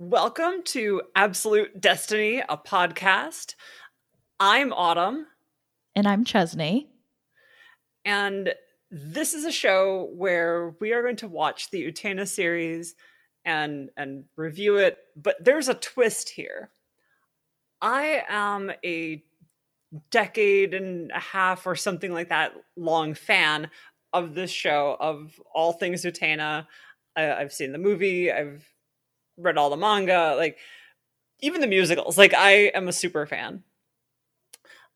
Welcome to Absolute Destiny, a podcast. I'm Autumn. And I'm Chesney. And this is a show where we are going to watch the Utena series and and review it, but there's a twist here. I am a decade and a half or something like that long fan of this show of all things Utena. I've seen the movie, I've read all the manga, like even the musicals. Like I am a super fan.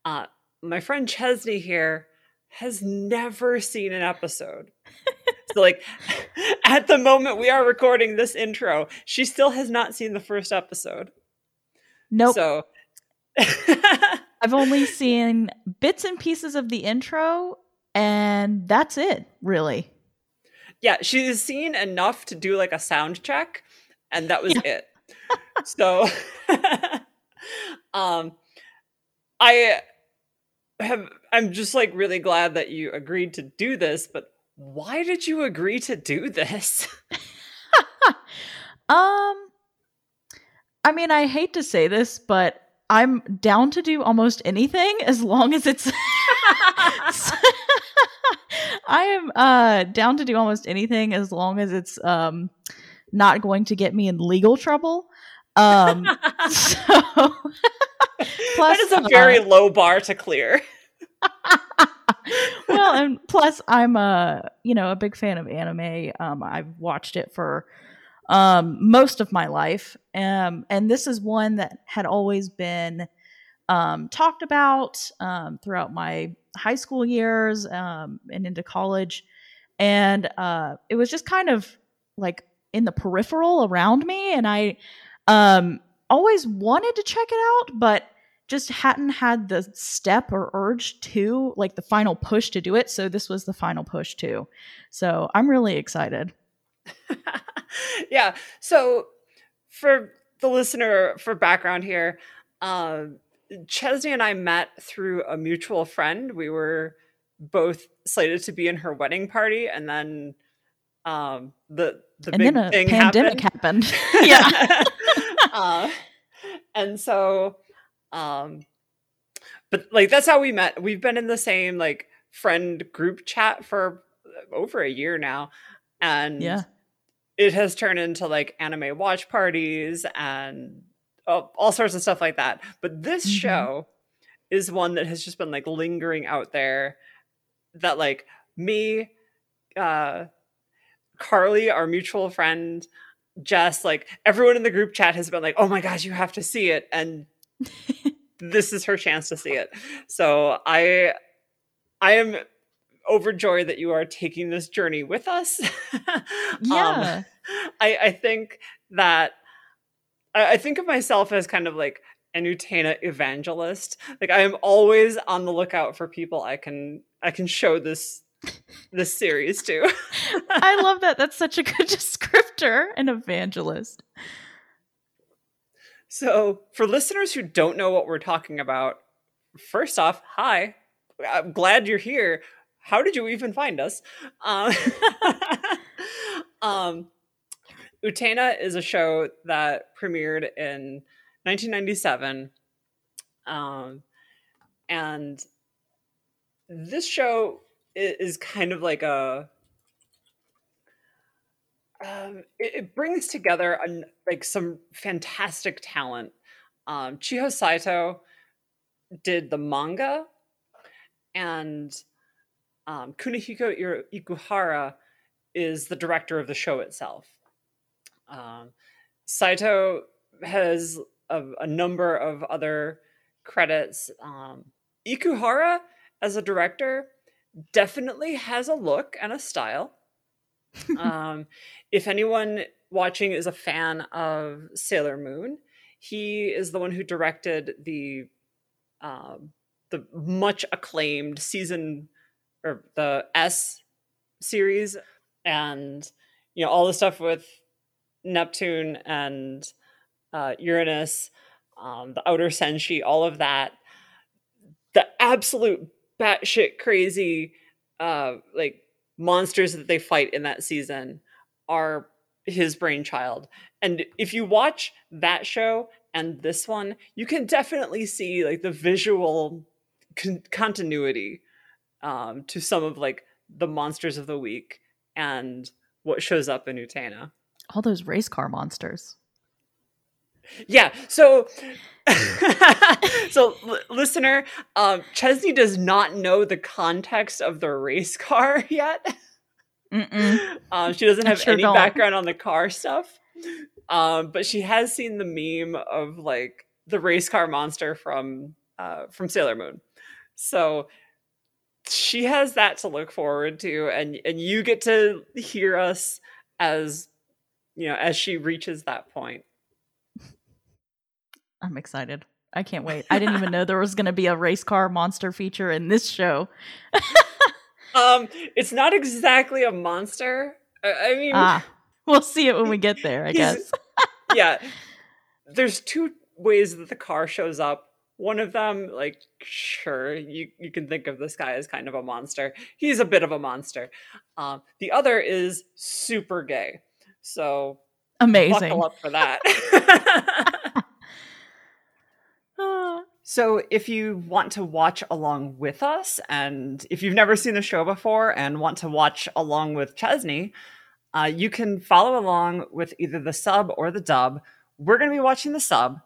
Uh, my friend Chesney here has never seen an episode. so like at the moment we are recording this intro, she still has not seen the first episode. Nope. So I've only seen bits and pieces of the intro and that's it, really. Yeah, she's seen enough to do like a sound check and that was it. so um I have I'm just like really glad that you agreed to do this, but why did you agree to do this? um I mean, I hate to say this, but I'm down to do almost anything as long as it's I am uh down to do almost anything as long as it's um not going to get me in legal trouble. Um so plus, that is a very uh, low bar to clear. well, and plus I'm a you know a big fan of anime. Um, I've watched it for um, most of my life, um, and this is one that had always been um, talked about um, throughout my high school years um, and into college, and uh, it was just kind of like in the peripheral around me, and I um, always wanted to check it out, but just hadn't had the step or urge to like the final push to do it so this was the final push too. So i'm really excited. Yeah so for the listener for background here um chesney and i met through a mutual friend. We were both slated to be in her wedding party and then um the the and big then a thing pandemic happened, happened. yeah uh, and so um, but like that's how we met. We've been in the same like friend group chat for over a year now, and yeah, it has turned into like anime watch parties and oh, all sorts of stuff like that. But this mm-hmm. show is one that has just been like lingering out there. That like me, uh, Carly, our mutual friend, Jess, like everyone in the group chat has been like, "Oh my gosh, you have to see it!" and this is her chance to see it. So I I am overjoyed that you are taking this journey with us. yeah. Um, I, I think that I, I think of myself as kind of like an Utena evangelist. Like I am always on the lookout for people I can I can show this this series too. I love that. That's such a good descriptor, an evangelist. So, for listeners who don't know what we're talking about, first off, hi. I'm glad you're here. How did you even find us? Um, um, Utena is a show that premiered in 1997. Um, and this show is kind of like a um, it, it, brings together an, like some fantastic talent. Um, Chiho Saito did the manga, and um, Kunihiko Ikuhara is the director of the show itself. Um, Saito has a, a, number of other credits. Um, Ikuhara, as a director, definitely has a look and a style. um, if anyone watching is a fan of Sailor Moon, he is the one who directed the um, the much acclaimed season or the S series, and you know all the stuff with Neptune and uh, Uranus, um, the Outer Senshi, all of that. The absolute batshit crazy, uh, like monsters that they fight in that season are his brainchild. And if you watch that show and this one, you can definitely see like the visual con- continuity um, to some of like the monsters of the week and what shows up in Utena. All those race car monsters. Yeah. So, so l- listener, um, Chesney does not know the context of the race car yet. Um, she doesn't have sure any don't. background on the car stuff. Um, but she has seen the meme of like the race car monster from uh, from Sailor Moon. So she has that to look forward to, and and you get to hear us as you know as she reaches that point. I'm excited. I can't wait. I didn't even know there was going to be a race car monster feature in this show. um, it's not exactly a monster. I, I mean, ah, we'll see it when we get there. I guess. yeah, there's two ways that the car shows up. One of them, like, sure, you you can think of this guy as kind of a monster. He's a bit of a monster. Um, the other is super gay. So amazing. Buckle up for that. So, if you want to watch along with us, and if you've never seen the show before and want to watch along with Chesney, uh, you can follow along with either the sub or the dub. We're going to be watching the sub,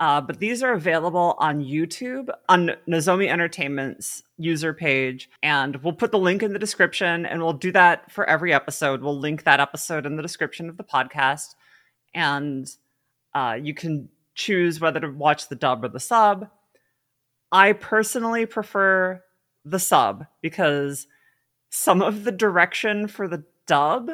uh, but these are available on YouTube on Nozomi Entertainment's user page. And we'll put the link in the description, and we'll do that for every episode. We'll link that episode in the description of the podcast. And uh, you can choose whether to watch the dub or the sub. I personally prefer the sub because some of the direction for the dub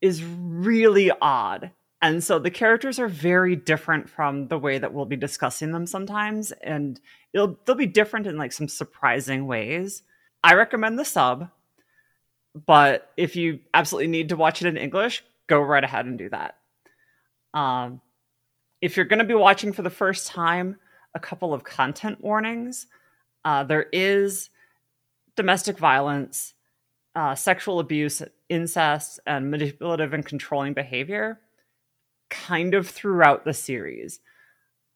is really odd. And so the characters are very different from the way that we'll be discussing them sometimes. And it'll they'll be different in like some surprising ways. I recommend the sub, but if you absolutely need to watch it in English, go right ahead and do that. Um, if you're going to be watching for the first time, a couple of content warnings. Uh, there is domestic violence, uh, sexual abuse, incest, and manipulative and controlling behavior kind of throughout the series.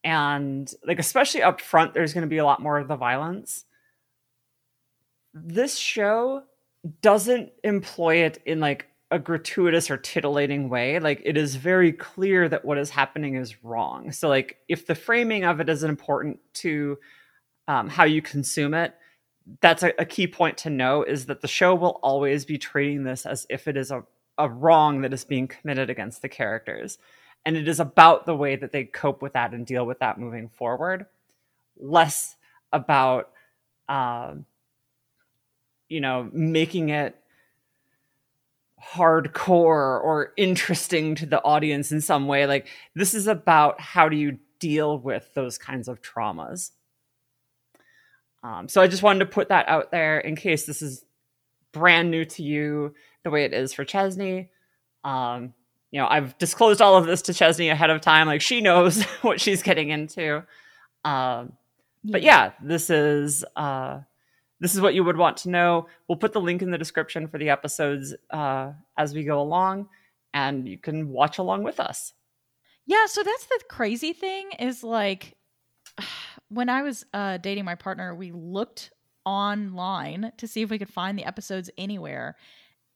And like, especially up front, there's going to be a lot more of the violence. This show doesn't employ it in like a gratuitous or titillating way. Like it is very clear that what is happening is wrong. So like if the framing of it is important to um, how you consume it, that's a, a, key point to know is that the show will always be treating this as if it is a, a wrong that is being committed against the characters. And it is about the way that they cope with that and deal with that moving forward, less about, um, you know, making it hardcore or interesting to the audience in some way. Like this is about how do you deal with those kinds of traumas. Um, so I just wanted to put that out there in case this is brand new to you, the way it is for Chesney. Um, you know, I've disclosed all of this to Chesney ahead of time. Like she knows what she's getting into. Um, but yeah, this is uh, this is what you would want to know. We'll put the link in the description for the episodes uh, as we go along, and you can watch along with us. Yeah, so that's the crazy thing is like when I was uh, dating my partner, we looked online to see if we could find the episodes anywhere.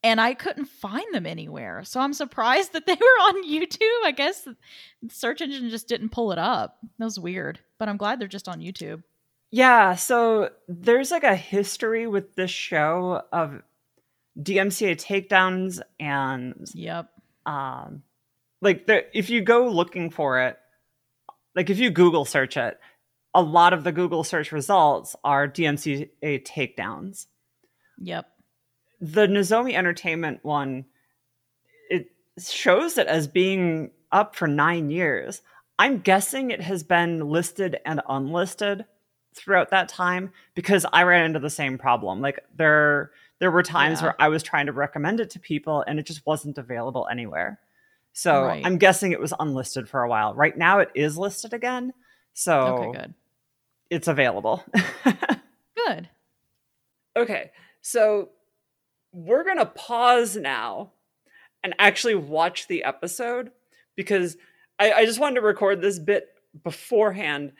And I couldn't find them anywhere. So I'm surprised that they were on YouTube. I guess the search engine just didn't pull it up. That was weird. But I'm glad they're just on YouTube. Yeah, so there's like a history with this show of DMCA takedowns and yep. Um like the, if you go looking for it, like if you Google search it, a lot of the Google search results are DMCA takedowns. Yep. The Nozomi Entertainment one, it shows it as being up for nine years. I'm guessing it has been listed and unlisted throughout that time because I ran into the same problem. Like there there were times yeah. where I was trying to recommend it to people and it just wasn't available anywhere. So right. I'm guessing it was unlisted for a while. Right now it is listed again. So okay, good. It's available. good. Okay. So we're going to pause now and actually watch the episode because I, I just wanted to record this bit beforehand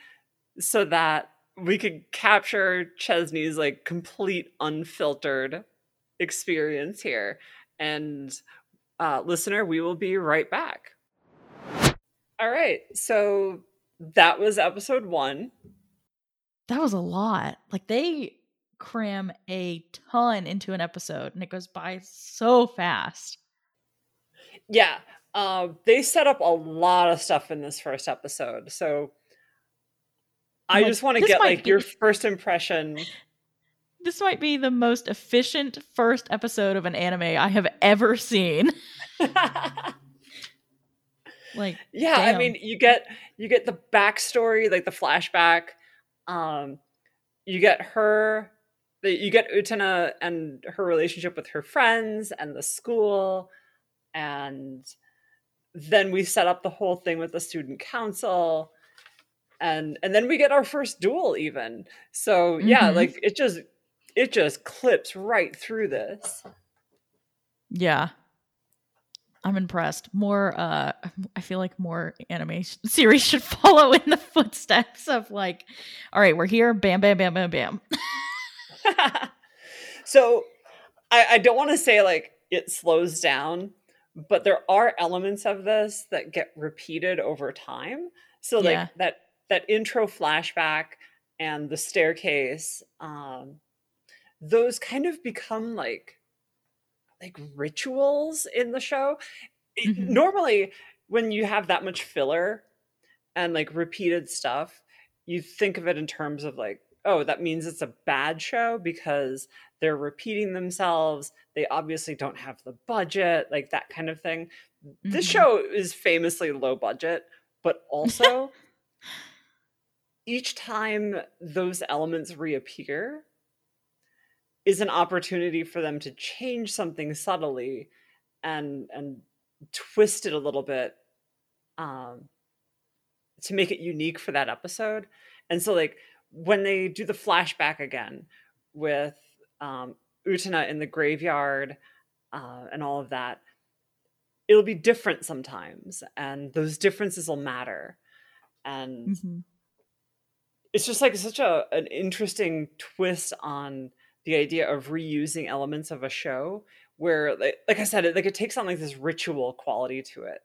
so that we could capture Chesney's like complete unfiltered experience here. And uh, listener, we will be right back. All right. So that was episode one. That was a lot. Like they cram a ton into an episode and it goes by so fast. Yeah. Uh, they set up a lot of stuff in this first episode. So I like, just want to get like be, your first impression. This might be the most efficient first episode of an anime I have ever seen. like yeah, damn. I mean you get you get the backstory, like the flashback. Um you get her you get Utena and her relationship with her friends and the school and then we set up the whole thing with the student council and and then we get our first duel even. So yeah mm-hmm. like it just it just clips right through this. Yeah. I'm impressed. More uh i feel like more animation series should follow in the footsteps of like all right we're here bam bam bam bam bam. So i i don't want to say like it slows down but there are elements of this that get repeated over time. So like yeah. that that intro flashback and the staircase um those kind of become like like rituals in the show mm-hmm. normally when you have that much filler and like repeated stuff you think of it in terms of like oh that means it's a bad show because they're repeating themselves they obviously don't have the budget like that kind of thing mm-hmm. this show is famously low budget but also each time those elements reappear is an opportunity for them to change something subtly and and twist it a little bit um to make it unique for that episode. And so like when they do the flashback again with um utena in the graveyard uh, and all of that it'll be different sometimes and those differences will matter. And mm-hmm it's just like such a an interesting twist on the idea of reusing elements of a show where like, like i said it like it takes on like this ritual quality to it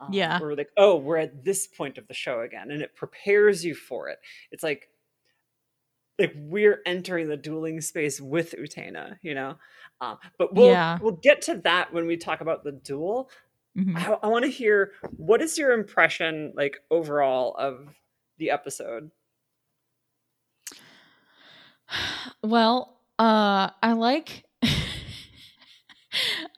um, yeah. we're like oh we're at this point of the show again and it prepares you for it. It's like like we're entering the dueling space with utena you know? Uh, but we'll yeah. we'll get to that when we talk about the duel. Mm-hmm. i, I want to hear what is your impression like overall of the episode well, uh I like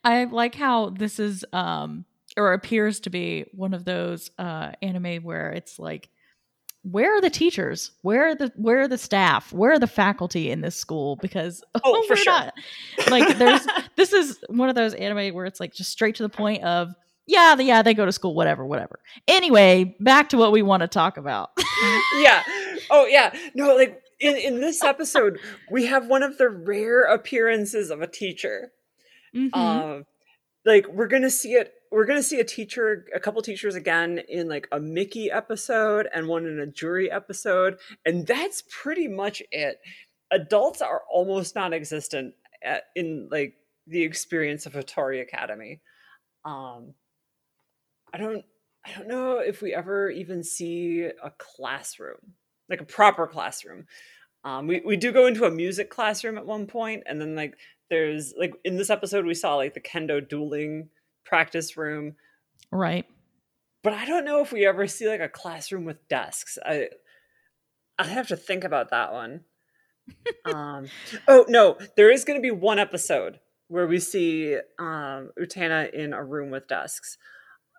I like how this is um or appears to be one of those uh anime where it's like where are the teachers? Where are the where are the staff? Where are the faculty in this school? Because oh, for sure. Not, like there's this is one of those anime where it's like just straight to the point of yeah, the, yeah, they go to school, whatever, whatever. Anyway, back to what we want to talk about. yeah. Oh yeah. No, like in, in this episode, we have one of the rare appearances of a teacher. Mm-hmm. Uh, like we're gonna see it. We're gonna see a teacher, a couple teachers again in like a Miki episode and one in a Juri episode, and that's pretty much it. Adults are almost non-existent at, in like the experience of Otori Academy. Um, I don't. I don't know if we ever even see a classroom like a proper classroom. Um, we we do go into a music classroom at one point, and then like there's like in this episode we saw like the kendo dueling practice room, right? But I don't know if we ever see like a classroom with desks. I I have to think about that one. um, oh no, there is going to be one episode where we see um, Utena in a room with desks.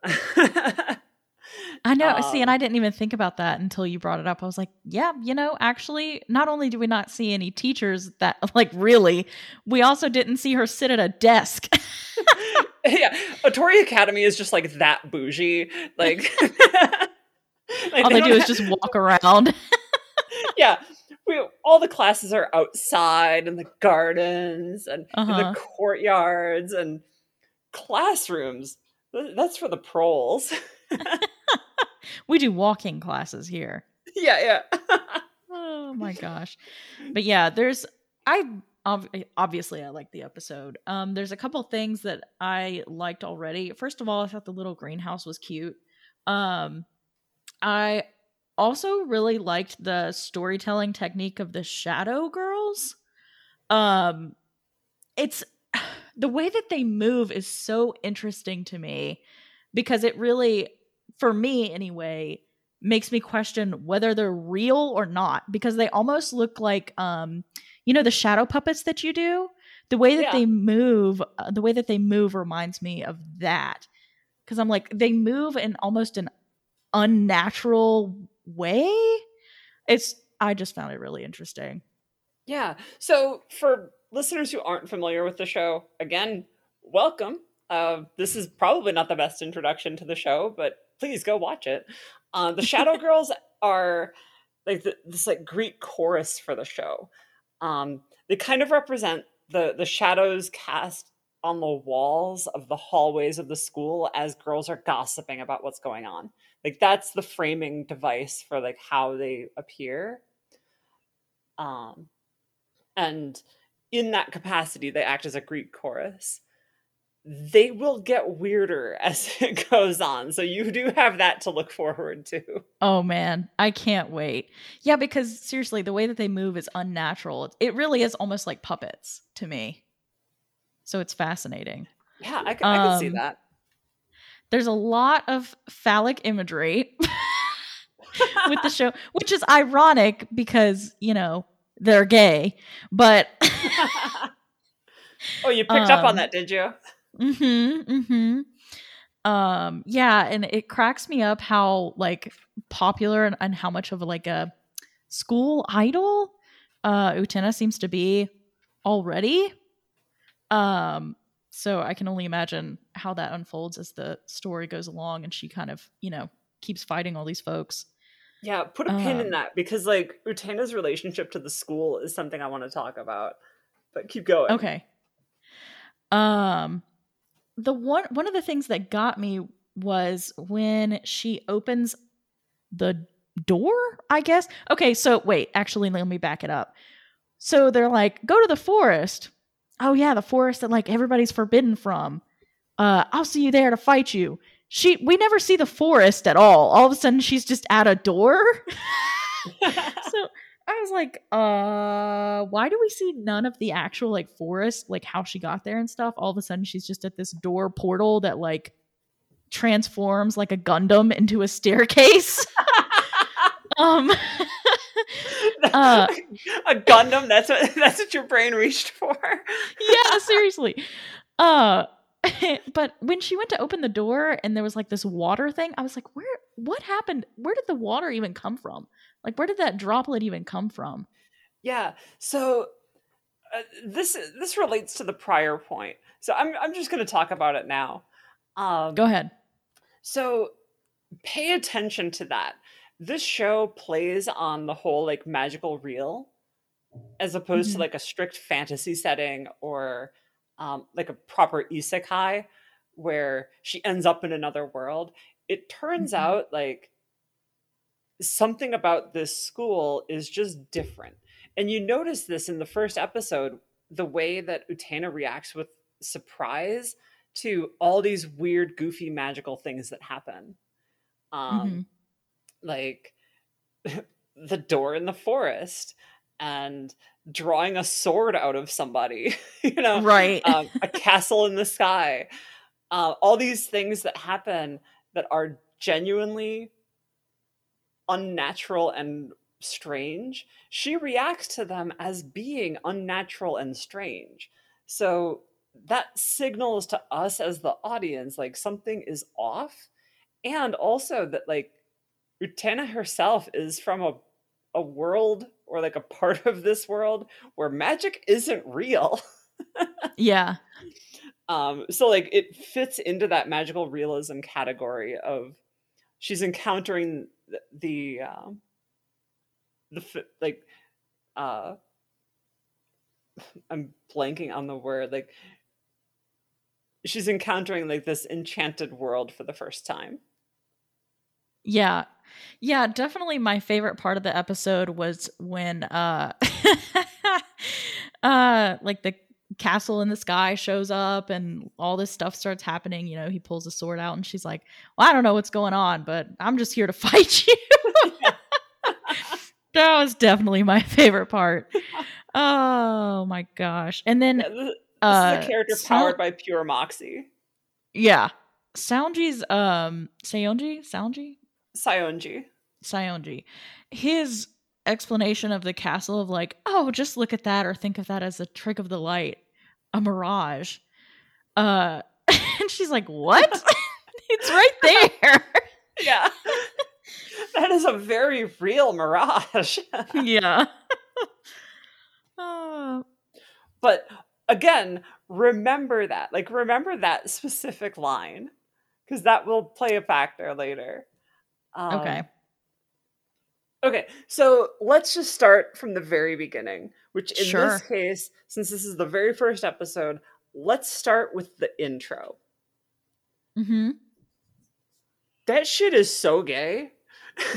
I know. Um, see, and I didn't even think about that until you brought it up. I was like, yeah, you know, actually, not only do we not see any teachers that, like, really, we also didn't see her sit at a desk. yeah. Otori Academy is just like that bougie. Like, like all they, they do is just walk around. yeah. We, all the classes are outside in the gardens and uh-huh. in the courtyards and classrooms. That's for the proles. we do walking classes here. Yeah, yeah. oh my gosh. But yeah, there's I obviously I like the episode. Um there's a couple things that I liked already. First of all, I thought the little greenhouse was cute. Um I also really liked the storytelling technique of the shadow girls. Um it's the way that they move is so interesting to me because it really for me anyway makes me question whether they're real or not because they almost look like um you know the shadow puppets that you do? The way that yeah. they move uh, the way that they move reminds me of that because i'm like they move in almost an unnatural way? It's i just found it really interesting. Yeah so for listeners who aren't familiar with the show again welcome. Uh, this is probably not the best introduction to the show but please go watch it uh, the Shadow Girls are like the, this like Greek chorus for the show. Um, they kind of represent the the shadows cast on the walls of the hallways of the school as girls are gossiping about what's going on. Like that's the framing device for like how they appear. Um, and in that capacity, they act as a Greek chorus they will get weirder as it goes on. So you do have that to look forward to. Oh man, I can't wait. Yeah, because seriously, the way that they move is unnatural. It really is almost like puppets to me. So it's fascinating. Yeah, I, I can um, see that. There's a lot of phallic imagery with the show, which is ironic because, you know, they're gay. But Oh, you picked um, up on um, that, did you? Mm-hmm. Mm-hmm. Um, yeah, and it cracks me up how like popular and, and how much of like a school idol uh Utena seems to be already. Um, so I can only imagine how that unfolds as the story goes along and she kind of, you know, keeps fighting all these folks. Yeah, put a pin um, in that because like Utena's relationship to the school is something I want to talk about. But keep going. Okay. Um the one one of the things that got me was when she opens the door, I guess. Okay, so wait, actually let me back it up. So they're like, "Go to the forest." Oh yeah, the forest that like everybody's forbidden from. Uh, I'll see you there to fight you. She we never see the forest at all. All of a sudden she's just at a door. so I was like, uh, why do we see none of the actual like forest, like how she got there and stuff? All of a sudden she's just at this door portal that like transforms like a Gundam into a staircase. um uh, a Gundam, that's what that's what your brain reached for. yeah, seriously. Uh but when she went to open the door and there was like this water thing, I was like, where what happened? Where did the water even come from? Like, where did that droplet even come from? Yeah. So uh, this this relates to the prior point. So I'm I'm just going to talk about it now. Um, Go ahead. So pay attention to that. This show plays on the whole like magical real, as opposed mm-hmm. to like a strict fantasy setting or um, like a proper isekai where she ends up in another world. It turns mm-hmm. out like something about this school is just different. And you notice this in the first episode, the way that Utena reacts with surprise to all these weird, goofy, magical things that happen. Um, mm-hmm. Like the door in the forest and drawing a sword out of somebody, you know, right? um, a castle in the sky. Uh, all these things that happen that are genuinely unnatural and strange, she reacts to them as being unnatural and strange. So that signals to us as the audience like something is off. And also that like Utena herself is from a a world or like a part of this world where magic isn't real. yeah. Um so like it fits into that magical realism category of she's encountering the um, the like uh I'm blanking on the word like she's encountering like this enchanted world for the first time. Yeah. Yeah, definitely my favorite part of the episode was when uh uh like the castle in the sky shows up and all this stuff starts happening. You know, he pulls a sword out and she's like, Well, I don't know what's going on, but I'm just here to fight you. that was definitely my favorite part. Oh my gosh. And then Yeah, this, this uh is a character Sal- powered by pure moxie. yeah. Soundji's um Seonji? Soundji? Sayonji. Sionji. His explanation of the castle of like, oh, just look at that or think of that as a trick of the light, a mirage. Uh and she's like, What? it's right there. Yeah. that is a very real mirage. yeah. Uh, but again, remember that. Like, remember that specific line because that will play a factor later. Um, okay. Okay, so let's just start from the very beginning, which in Sure. this case, since this is the very first episode, let's start with the intro. Mm-hmm. That shit is so gay.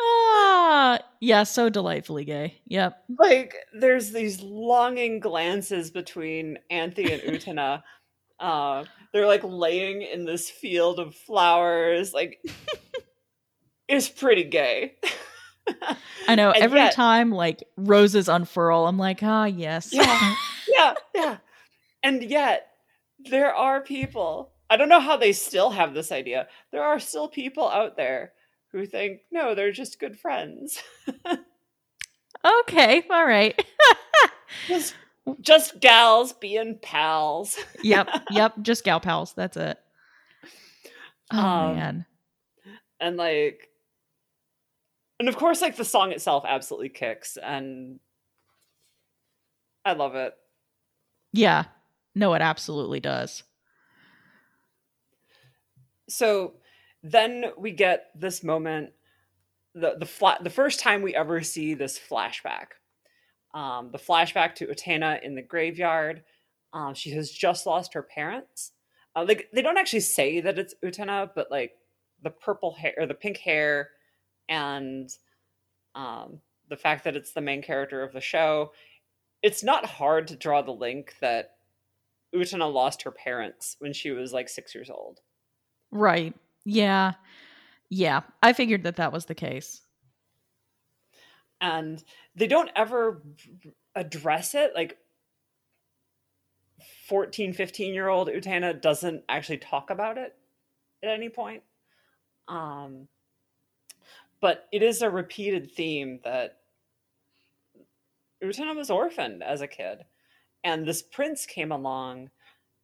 ah, yeah, so delightfully gay. Yep. like there's these longing glances between Anthy and Utena. uh, they're like laying in this field of flowers. Like it's pretty gay. I know And every yet- time like roses unfurl, I'm like, ah, yes. Yeah. yeah, yeah. And yet there are people. I don't know how they still have this idea. There are still people out there who think no, they're just good friends. okay, all right. just, just gals being pals. yep, yep, just gal pals. That's it. Oh Um, man. and like and of course like the song itself absolutely kicks and i love it Yeah. No, it absolutely does. so then we get this moment the the flat the first time we ever see this flashback um the flashback to Utena in the graveyard um she has just lost her parents uh, like they don't actually say that it's Utena, but like the purple hair or the pink hair and um the fact that it's the main character of the show it's not hard to draw the link that Utena lost her parents when she was like 6 years old Right. Yeah. Yeah. I figured that that was the case. and they don't ever address it like 14 15 year old utena doesn't actually talk about it at any point um but it is a repeated theme that utena was orphaned as a kid and this prince came along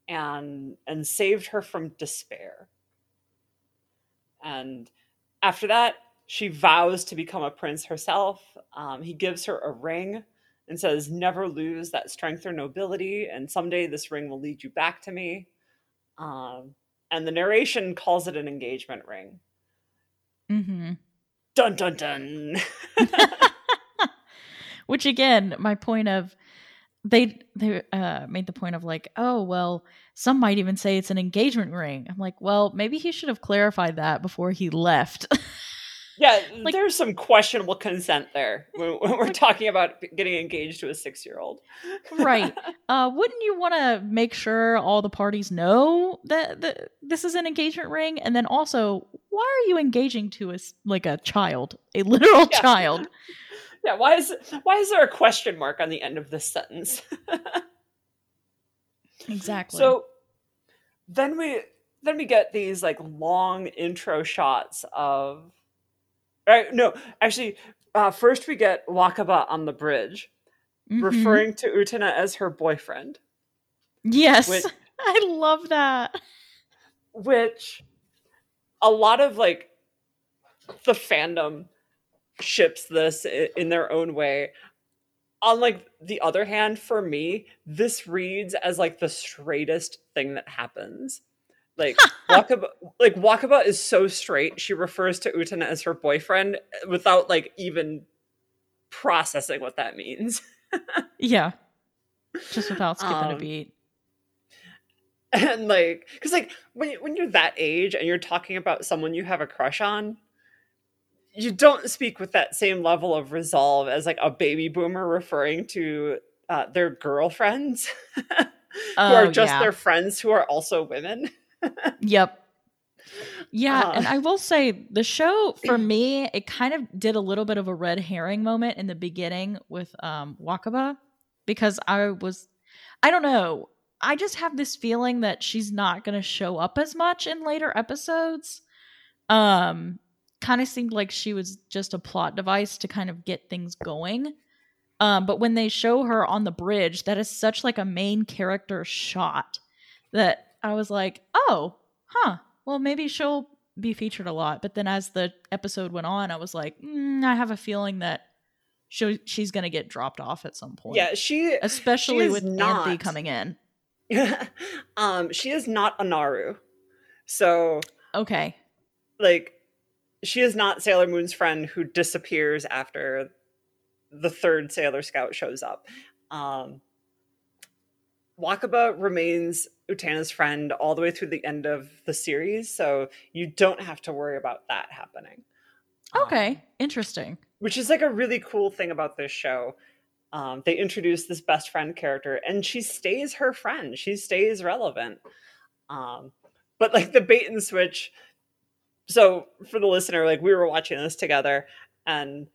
and and saved her from despair and after that she vows to become a prince herself. Um, he gives her a ring and says, Never lose that strength or nobility, and someday this ring will lead you back to me. Um, and the narration calls it an engagement ring. Mm-hmm. Dun dun dun. Which again, my point of they they uh made the point of like, oh well, some might even say it's an engagement ring. I'm like, well, maybe he should have clarified that before he left. yeah, Like- there's some questionable consent there when, when we're talking about getting engaged to a six year old. right. Uh wouldn't you want to make sure all the parties know that, that this is an engagement ring and then also why are you engaging to a like a child, a literal Yeah. child? Yeah, why is why is there a question mark on the end of this sentence? Exactly. So then we then we get these like long intro shots of right no actually uh, first we get Wakaba on the bridge Mhm. referring to Utena as her boyfriend Yes. which- I love that. which a lot of like the fandom ships this in their own way on like the other hand for me this reads as like the straightest thing that happens like wakaba like wakaba is so straight she refers to utena as her boyfriend without like even processing what that means Yeah. Just without skipping a Um, beat. and like because like when, when you're that age and you're talking about someone you have a crush on you don't speak with that same level of resolve as like a baby boomer referring to uh, their girlfriends who Oh, are just yeah. their friends who are also women Yep. Yeah, Uh. and I will say the show for me, it kind of did a little bit of a red herring moment in the beginning with um Wakaba because I was I don't know. I just have this feeling that she's not going to show up as much in later episodes. Um kind of seemed like she was just a plot device to kind of get things going. Um but when they show her on the bridge, that is such like a main character shot that I was like, "Oh, huh. Well, maybe she'll be featured a lot." But then as the episode went on, I was like, mm, "I have a feeling that she she's going to get dropped off at some point." yeah she especially is with not. Anthy coming in. um she is not a naru so Okay. like she is not Sailor Moon's friend who disappears after the third Sailor Scout shows up. Um, Wakaba remains Utena's friend all the way through the end of the series, so you don't have to worry about that happening. Um, Okay. Interesting. which is like a really cool thing about this show. Um, they introduce this best friend character, and she stays her friend. She stays relevant. Um, but like the bait and switch. So for the listener, like we were watching this together, and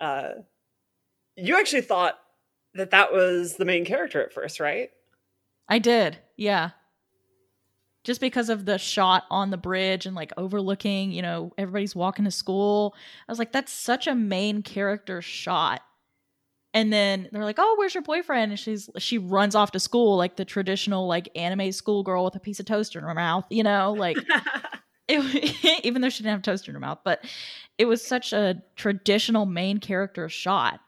uh, you actually thought that that was the main character at first, right? I did. Yeah. Just because of the shot on the bridge and like overlooking, you know, everybody's walking to school. I was like, that's such a main character shot. And then they're like, "Oh, where's your boyfriend?" And she's she runs off to school like the traditional like anime schoolgirl with a piece of toast in her mouth, you know, like it, even though she didn't have toast in her mouth, but it was such a traditional main character shot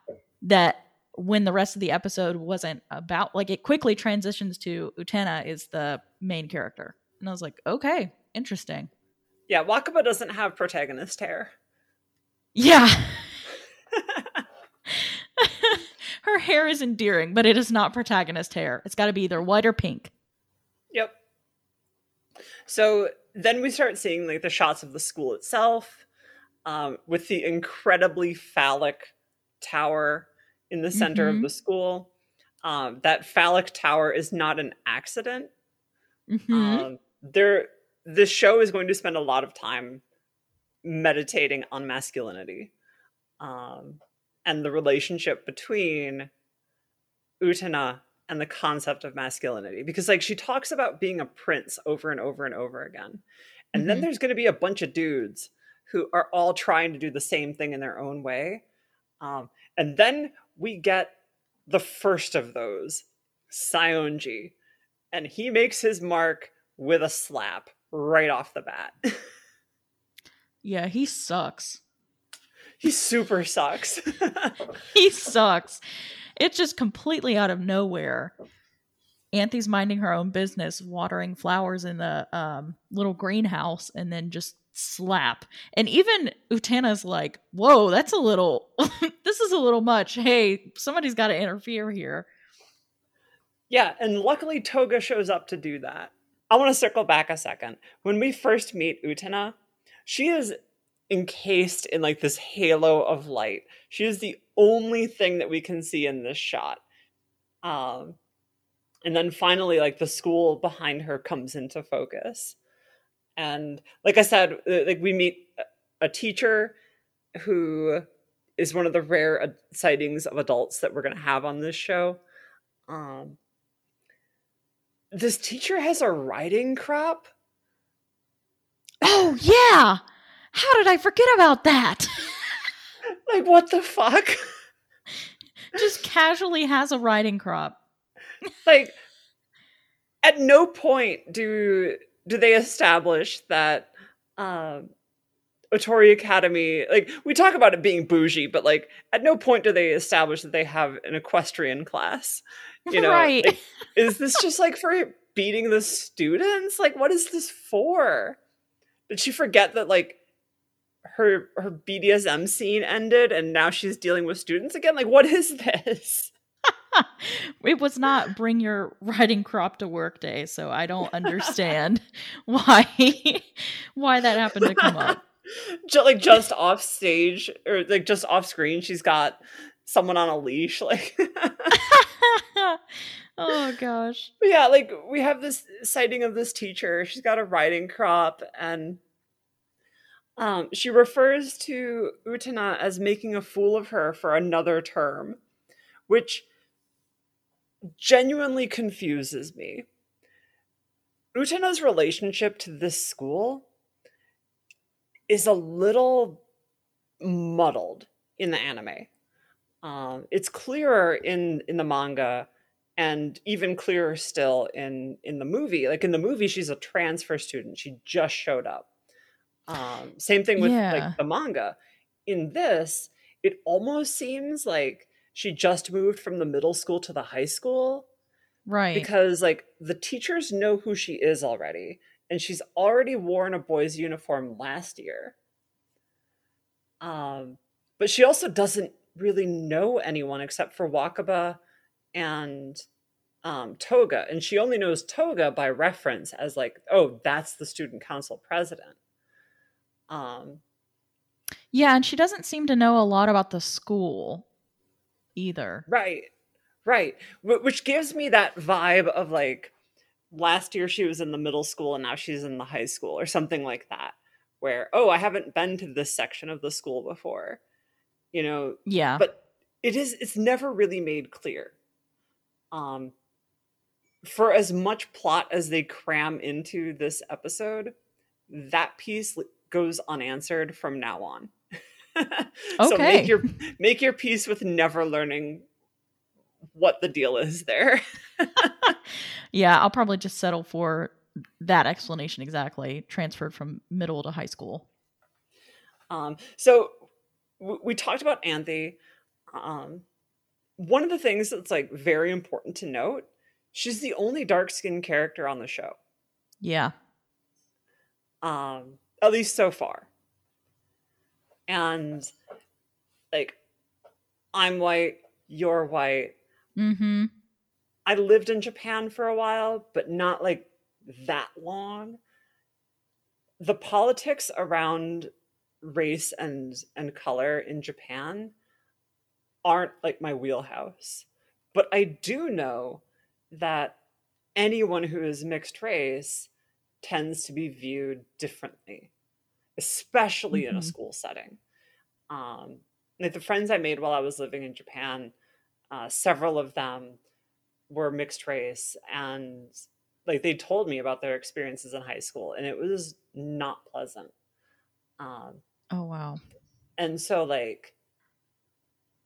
that when the rest of the episode wasn't about like it quickly transitions to Utena is the main character. And I was like, okay, interesting. yeah, Wakaba doesn't have protagonist hair. Yeah. Her hair is endearing, but it is not protagonist hair. It's got to be either white or pink. Yep. So then we start seeing like the shots of the school itself, um, with the incredibly phallic tower in the center Mhm. of the school. Um, that phallic tower is not an accident. Mhm. Um, there, this show is going to spend a lot of time meditating on masculinity, um, and the relationship between Utena and the concept of masculinity. Because, like, she talks about being a prince over and over and over again, and then Mhm. there's going to be a bunch of dudes who are all trying to do the same thing in their own way, um, and then we get the first of those, Sionji, and he makes his mark with a slap right off the bat. yeah, he sucks. he super sucks. he sucks. It's just completely out of nowhere. Anthy's minding her own business, watering flowers in the um, little greenhouse, and then just slap. And even Utena's like, "Whoa, that's a little. this is a little much. Hey, somebody's got to interfere here." yeah, and luckily Toga shows up to do that. I want to circle back a second. When we first meet Utena, she is encased in like this halo of light. She is the only thing that we can see in this shot. Um, and then finally, like the school behind her comes into focus. And like I said, uh, like we meet a- teacher who is one of the rare sightings of adults that we're going to have on this show. Um, this teacher has a riding crop. Oh yeah, how did I forget about that? Like, what the fuck? just casually has a riding crop. like, at no point do do they establish that um, Otori Academy, like, we talk about it being bougie, but like, at no point do they establish that they have an equestrian class. You know, right? like, is this just like for beating the students? Like, what is this for? Did she forget that like her her BDSM scene ended and now she's dealing with students again? Like, what is this? it was not bring your riding crop to work day, so I don't understand why why that happened to come up. Just, like just off stage or like just off screen, she's got someone on a leash, like. oh gosh. But yeah, like we have this sighting of this teacher. She's got a riding crop, and um, she refers to Utena as making a fool of her for another term, which genuinely confuses me. Utena's relationship to this school is a little muddled in the anime. Um, it's clearer in in the manga, and even clearer still in in the movie. Like in the movie, she's a transfer student. She just showed up. Um, same thing with Yeah. like the manga. In this, it almost seems like she just moved from the middle school to the high school Right. because like the teachers know who she is already and she's already worn a boy's uniform last year. Um but she also doesn't really know anyone except for wakaba and um toga and she only knows toga by reference as like oh that's the student council president. Um yeah, and she doesn't seem to know a lot about the school either. Right. Right. Wh- Which gives me that vibe of like last year she was in the middle school and now she's in the high school or something like that. Where, oh, I haven't been to this section of the school before. You know, Yeah. but it is it's never really made clear. Um for as much plot as they cram into this episode, that piece goes unanswered from now on. so Okay. make your make your peace with never learning what the deal is there. yeah, I'll probably just settle for that explanation exactly. Transferred from middle to high school. Um, so w- we talked about Anthy. Um, one of the things that's like very important to note, she's the only dark skinned character on the show. Yeah. um at least so far and like i'm white you're white. Mm-hmm. i lived in japan for a while but not like that long. The politics around race and and color in japan aren't like my wheelhouse. But i do know that anyone who is mixed race tends to be viewed differently especially in a Mhm. school setting um like the friends i made while i was living in japan uh, several of them were mixed race and like they told me about their experiences in high school and it was not pleasant um Oh wow. and so like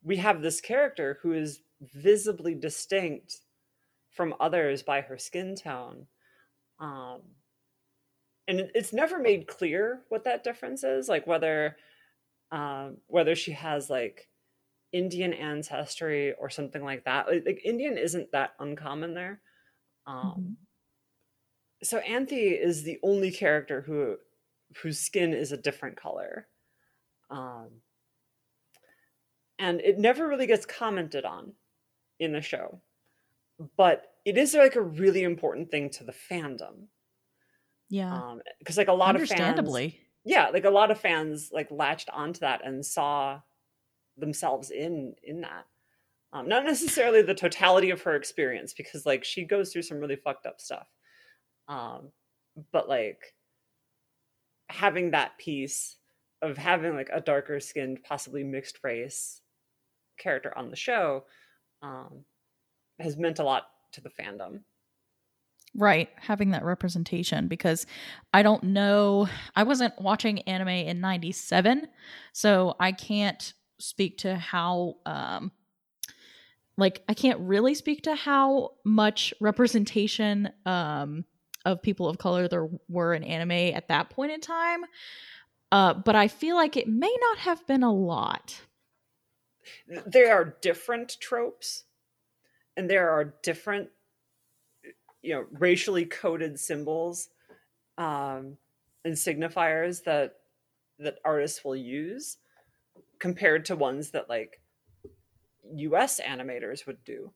we have this character who is visibly distinct from others by her skin tone um and it's never made clear what that difference is like whether um whether she has like indian ancestry or something like that like, like indian isn't that uncommon there um Mhm. so Anthy is the only character who whose skin is a different color. Um, and it never really gets commented on in the show. But it is like a really important thing to the fandom. Yeah. Um, because like a lot of fans Understandably. yeah, like a lot of fans like latched onto that and saw themselves in in that. Um, not necessarily the totality of her experience because like she goes through some really fucked up stuff. Um, but like having that piece of having like a darker skinned, possibly mixed race character on the show um, has meant a lot to the fandom. Right, having that representation because I don't know. I wasn't watching anime in 97, so I can't speak to how um like I can't really speak to how much representation um of people of color there were in anime at that point in time. Uh but I feel like it may not have been a lot. there are different tropes and there are different you know racially coded symbols um, and signifiers that that artists will use compared to ones that like us animators would do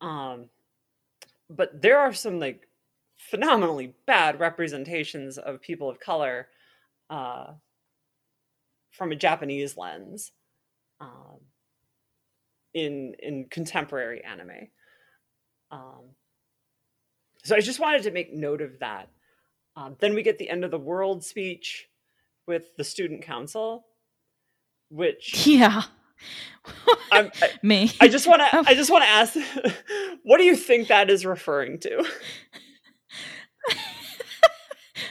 Um, but there are some like phenomenally bad representations of people of color uh, from a Japanese lens um, in in contemporary anime. Um, so I just wanted to make note of that. Um, then we get the end of the world speech with the student council, which yeah. I'm, I, Me. I just want to. I just want to ask, what do you think that is referring to?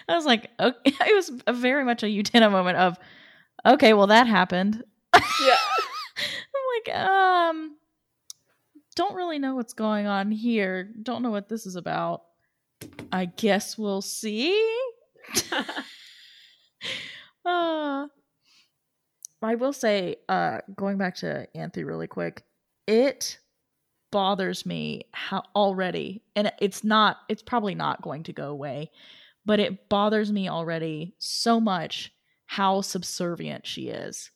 I was like, okay, it was a very much a Utena moment of, okay, well that happened. Yeah. I'm like, um, don't really know what's going on here. Don't know what this is about. I guess we'll see. uh, I will say, uh, going back to Anthy really quick, it bothers me how already, and it's not, it's probably not going to go away, but it bothers me already so much how subservient she is.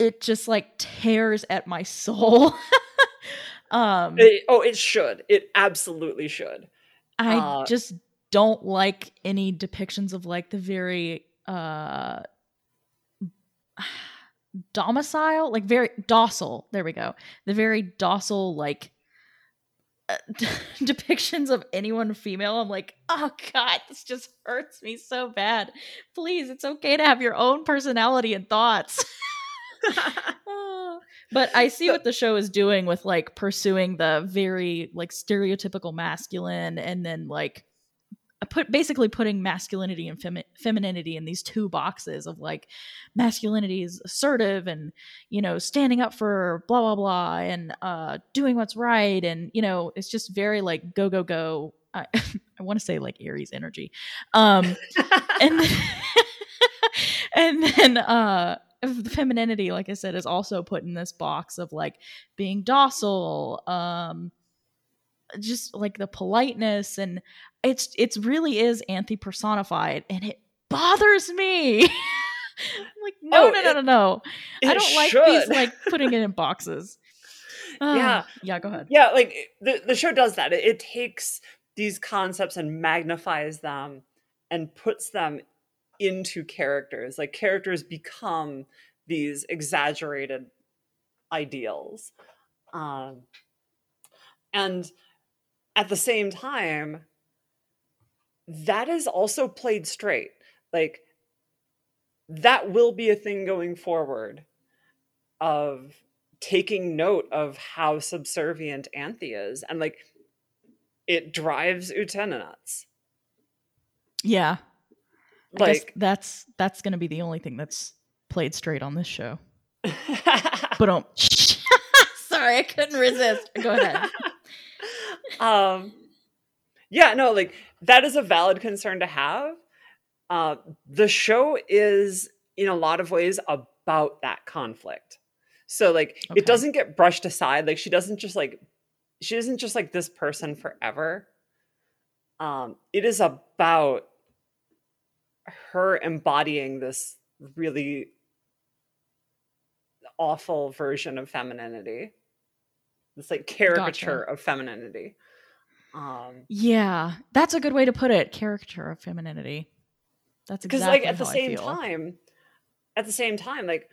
It just like tears at my soul. um, It- oh, it should. It absolutely should. I Uh, just don't like any depictions of like the very uh domicile, like very docile. There we go. The very docile like uh, depictions of anyone female. I'm like, "Oh god, this just hurts me so bad. Please, it's okay to have your own personality and thoughts." But I see what the show is doing with like pursuing the very like stereotypical masculine and then like put basically putting masculinity and femi- femininity in these two boxes of like masculinity is assertive and you know standing up for blah blah blah and uh doing what's right and you know it's just very like go go go. I, I want to say like Aries energy. Um and and then uh femininity like i said is also put in this box of like being docile um just like the politeness and it's it's really is Anthy personified and it bothers me. I'm like no Oh, no no it- no no. I don't like these like putting it in boxes. Ah, Yeah. yeah go ahead. Yeah like the, the show does that. It, it takes these concepts and magnifies them and puts them into characters like characters become these exaggerated ideals um, and at the same time that is also played straight like that will be a thing going forward of taking note of how subservient Anthy is and like it drives Utena nuts. yeah Like that's that's gonna be the only thing that's played straight on this show but um sorry i couldn't resist go ahead um yeah, no, like that is a valid concern to have. Uh, the show is in a lot of ways about that conflict. So like Okay. it doesn't get brushed aside. Like she doesn't just like she isn't just like this person forever. Um, it is about her embodying this really awful version of femininity. This like caricature of femininity. Um Yeah, that's a good way to put it. caricature of femininity. That's because exactly like at the same time at the same time like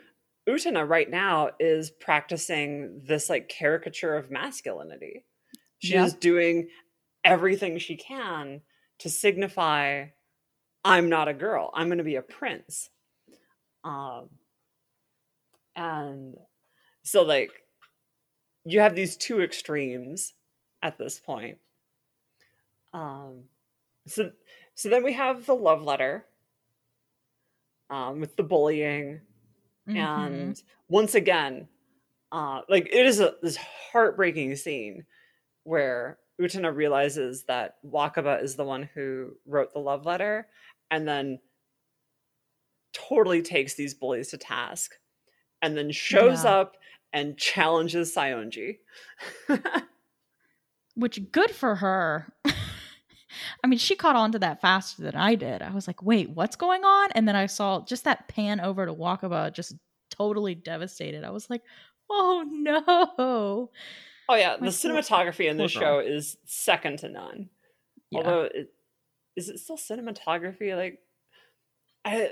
utena right now is practicing this like caricature of masculinity she Yep. is doing everything she can to signify i'm not a girl. I'm going to be a prince. Um and so like you have these two extremes at this point. Um so so then we have the love letter um, with the bullying, Mhm. and once again, uh, like it is a this heartbreaking scene where Utena realizes that Wakaba is the one who wrote the love letter, and then totally takes these bullies to task, and then shows Yeah. up and challenges Saionji. which good for her. I mean, she caught on to that faster than I did. I was like, "Wait, what's going on?" And then I saw just that pan over to Wakaba, just totally devastated. I was like, "Oh no!" Oh yeah, the My poor- cinematography in this show is second to none. Yeah. Although, it, is it still cinematography? Like, I,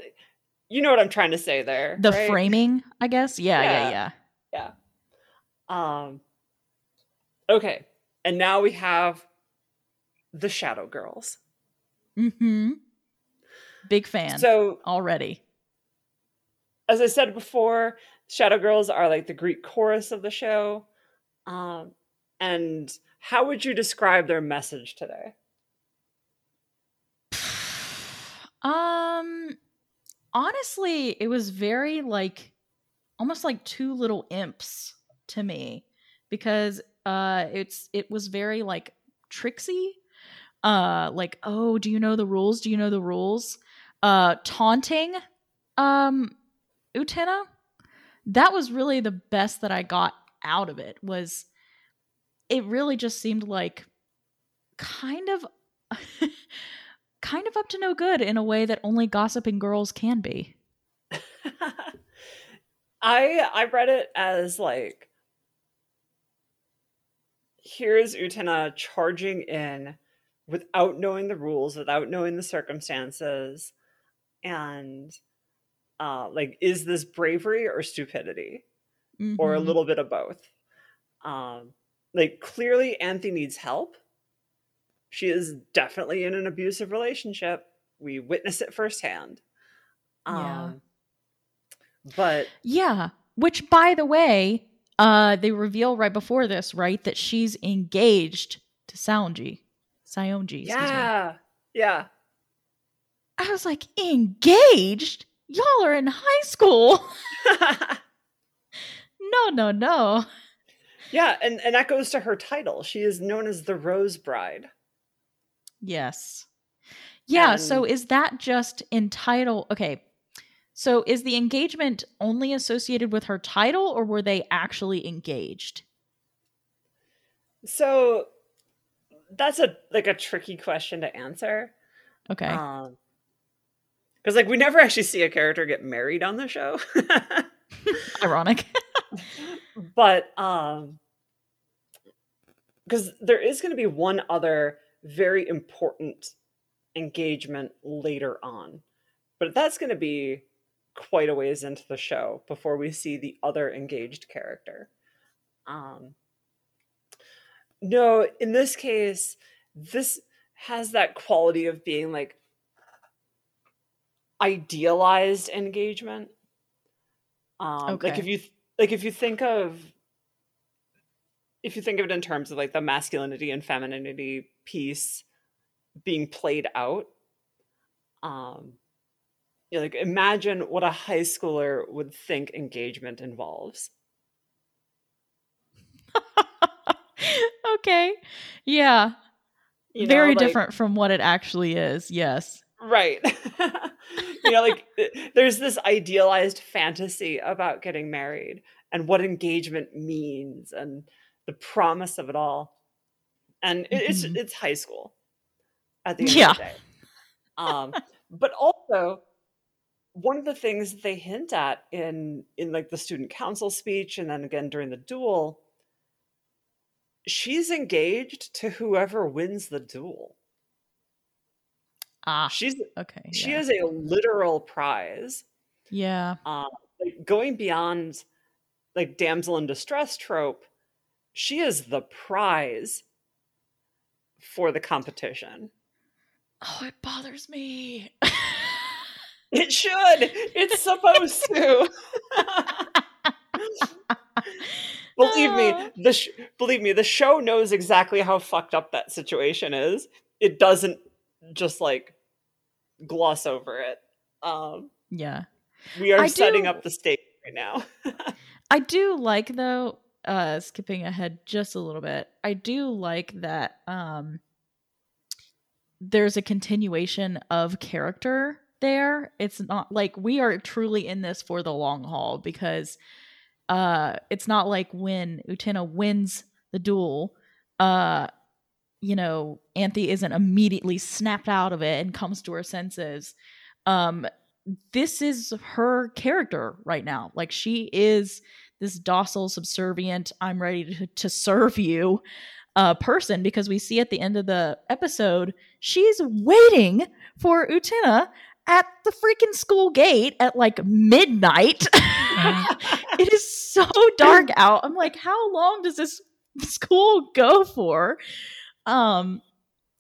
you know what I'm trying to say there. the right? framing, I guess. Yeah, yeah, Yeah. yeah. Um. Okay, and now we have the Shadow Girls. Mm-hmm. Big fan So, already. as I said before, Shadow Girls are like the Greek chorus of the show. Um, and how would you describe their message today? Um honestly, it was very like almost like two little imps to me because uh it's it was very like tricksy. Uh like, "Oh, do you know the rules? Do you know the rules?" Uh taunting um Utena. That was really the best that I got out of it was it really just seemed like kind of kind of up to no good in a way that only gossiping girls can be. I I read it as like here's Utena charging in without knowing the rules, without knowing the circumstances, and uh, like is this bravery or stupidity? or a Mhm. little bit of both. Um, like clearly, Anthy needs help. She is definitely in an abusive relationship. We witness it firsthand. Yeah. Um, but Yeah, which by the way, uh they reveal right before this, right, that she's engaged to Saonji. Saonji, excuse me. yeah, yeah, I was like, "Engaged? Y'all are in high school." no, no, no. yeah, and and that goes to her title. She is known as the Rose Bride. Yes. Yeah, so is that just in title? Okay. So is the engagement only associated with her title or were they actually engaged? So that's a like a tricky question to answer. Okay. Um, because like we never actually see a character get married on the show. Ironic. but um because there is going to be one other very important engagement later on. But that's going to be quite a ways into the show before we see the other engaged character. Um no in this case this has that quality of being like idealized engagement. Um like if you like if you think of if you think of it in terms of like the masculinity and femininity piece being played out um you know, like imagine what a high schooler would think engagement involves okay. Yeah. you know, Very like- different from what it actually is. Yes. right you know like there's this idealized fantasy about getting married and what engagement means and the promise of it all and it- it's Mhm. it's high school at the end Yeah. of the day um but also one of the things they hint at in in like the student council speech and then again during the duel she's engaged to whoever wins the duel Ah. she's Okay. she yeah. is a literal prize Yeah. um, like going beyond like damsel in distress trope she is the prize for the competition Oh, it bothers me. it should it's supposed to believe me Ah. the sh- believe me the show knows exactly how fucked up that situation is it doesn't just like gloss over it um yeah. we are I setting do- up the stage right now I do like though, uh skipping ahead just a little bit. I do like that um there's a continuation of character there. It's not like we are truly in this for the long haul because uh it's not like when Utena wins the duel, uh you know, Anthy isn't immediately snapped out of it and comes to her senses. Um this is her character right now. Like she is this docile, subservient, I'm ready to, to serve you uh, person because we see at the end of the episode, she's waiting for Utena at the freaking school gate at like midnight. it is so dark out. I'm like, how long does this school go for? Um,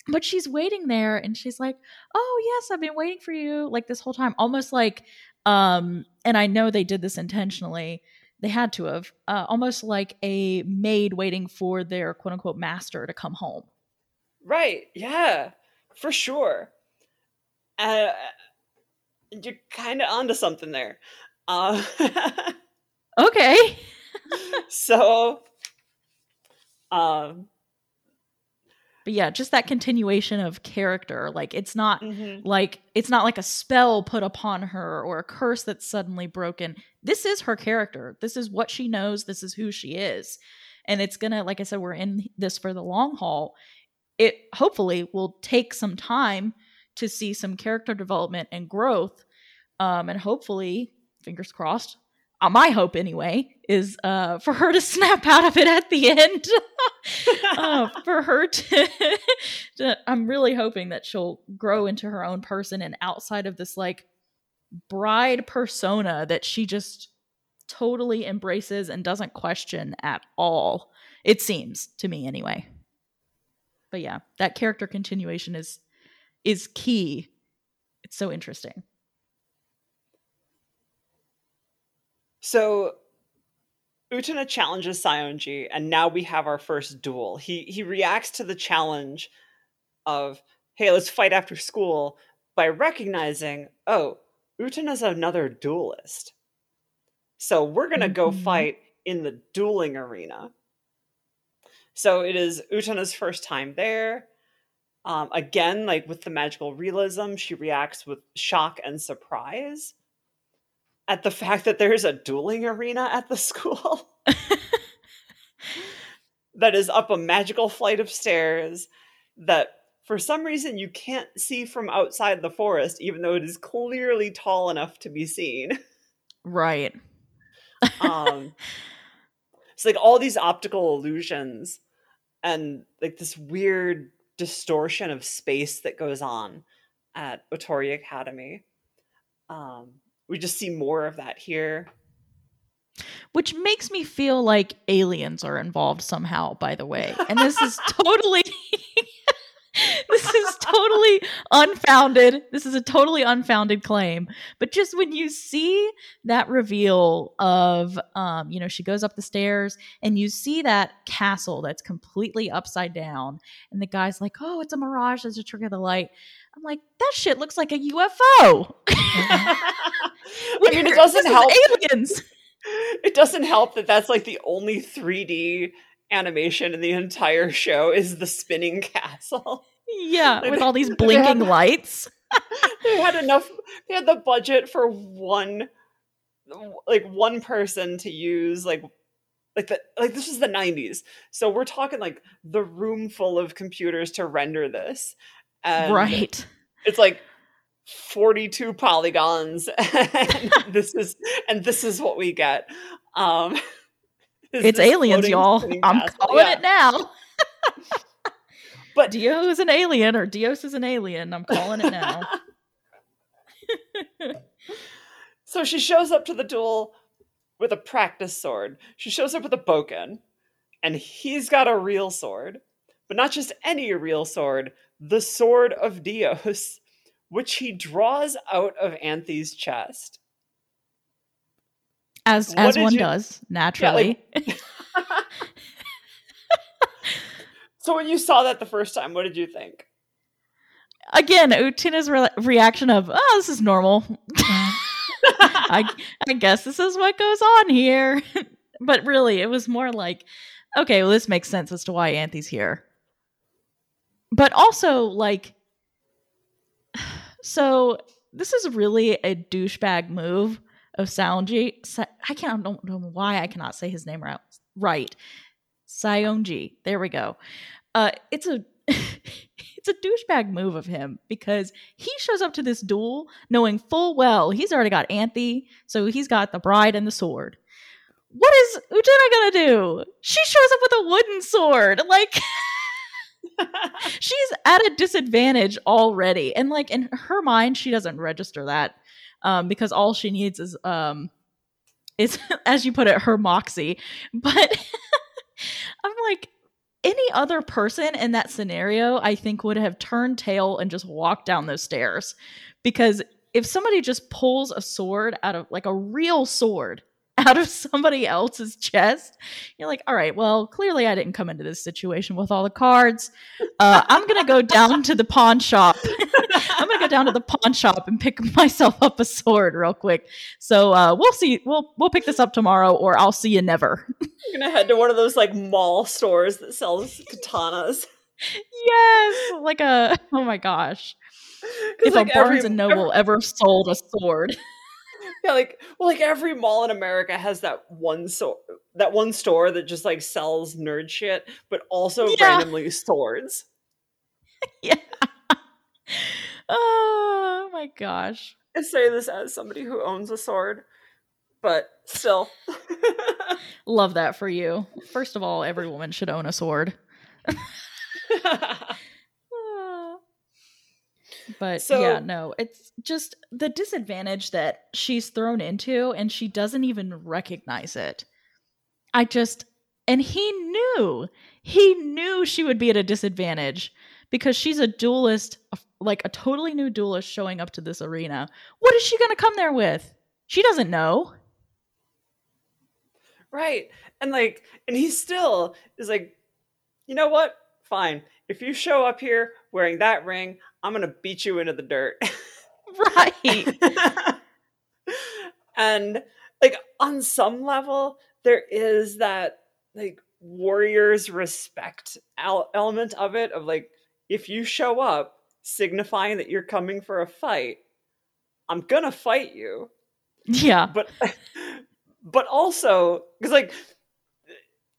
but she's waiting there and she's like, "Oh, yes, I've been waiting for you like this whole time." Almost like um and I know they did this intentionally. They had to have uh, almost like a maid waiting for their quote unquote master to come home. Right. Yeah. For sure. Uh, you're kind of onto something there. Uh, okay. so, um, but yeah, just that continuation of character. Like it's not mm-hmm. like it's not like a spell put upon her or a curse that's suddenly broken. This is her character. This is what she knows. This is who she is. And it's gonna, like I said, we're in this for the long haul. It hopefully will take some time to see some character development and growth. Um, and hopefully, fingers crossed, uh, my hope anyway is uh, for her to snap out of it at the end. uh, for her to, to, I'm really hoping that she'll grow into her own person and outside of this like bride persona that she just totally embraces and doesn't question at all. It seems to me anyway. But yeah, that character continuation is is key. It's so interesting. So Utena challenges Saionji, and now we have our first duel. He he reacts to the challenge of, hey, let's fight after school by recognizing, oh, Utena's another duelist. So we're gonna mm-hmm. go fight in the dueling arena. So it is Utena's first time there. Um, again, like with the magical realism, she reacts with shock and surprise at the fact that there's a dueling arena at the school that is up a magical flight of stairs that for some reason you can't see from outside the forest even though it is clearly tall enough to be seen. Right. Um it's like all these optical illusions and like this weird distortion of space that goes on at Ohtori Academy. Um we just see more of that here. Which makes me feel like aliens are involved somehow by the way and this is totally totally unfounded this is a totally unfounded claim but just when you see that reveal of um you know she goes up the stairs and you see that castle that's completely upside down and the guy's like oh it's a mirage there's a trick of the light I'm like, that shit looks like a UFO. I mean, it doesn't help. Aliens. It doesn't help that that's like the only 3D animation in the entire show is the spinning castle. Yeah, like with all these blinking had, lights. they had enough. They had the budget for one, like one person to use like like the like this is the 90s so we're talking like the room full of computers to render this and right. It's like 42 polygons and this is and this is what we get. Um It's aliens, y'all. I'm calling yeah. it now. But Dio is an alien or Dios is an alien. I'm calling it now. so she shows up to the duel with a practice sword. She shows up with a bokken, and he's got a real sword, but not just any real sword, the sword of Dios, which he draws out of Anthony's chest. As what as one you... does, naturally. Yeah, like... so when you saw that the first time, what did you think? Again, Utena's re- reaction of, "Oh, this is normal." I I guess this is what goes on here. but really, it was more like, okay, well, this makes sense as to why Anthony's here but also like so this is really a douchebag move of Saionji. I can't I don't know why I cannot say his name right. Right, Saionji. There we go. Uh, it's a it's a douchebag move of him because he shows up to this duel knowing full well he's already got Anthy, so he's got the bride and the sword. what is Utena gonna do? She shows up with a wooden sword. Like she's at a disadvantage already. And like in her mind, she doesn't register that. Um, because all she needs is um is as you put it, her moxie. But I'm like, any other person in that scenario, I think would have turned tail and just walked down those stairs. Because if somebody just pulls a sword out of like a real sword out of somebody else's chest, you're like, all right, well, clearly I didn't come into this situation with all the cards. Uh, I'm going to go down to the pawn shop. I'm going to go down to the pawn shop and pick myself up a sword real quick. So uh, we'll see. We'll we'll pick this up tomorrow, or I'll see you never. I'm gonna head to one of those like mall stores that sells katanas. yes, like a oh my gosh. If like a Barnes every, and Noble every, ever sold a sword. Yeah, like well, like every mall in America has that one so that one store that just like sells nerd shit, but also yeah. randomly swords. yeah. oh my gosh. I say this as somebody who owns a sword, but still. Love that for you. First of all, every woman should own a sword. but so, yeah, no, it's just the disadvantage that she's thrown into and she doesn't even recognize it. I just and he knew. He knew she would be at a disadvantage because she's a duelist, like a totally new duelist showing up to this arena. What is she going to come there with? She doesn't know. Right. And like, and he still is like, you know what? Fine. If you show up here wearing that ring, I'm going to beat you into the dirt. right. and like, on some level, there is that like warriors respect element of it of like if you show up signifying that you're coming for a fight, I'm gonna fight you. Yeah. But but also because like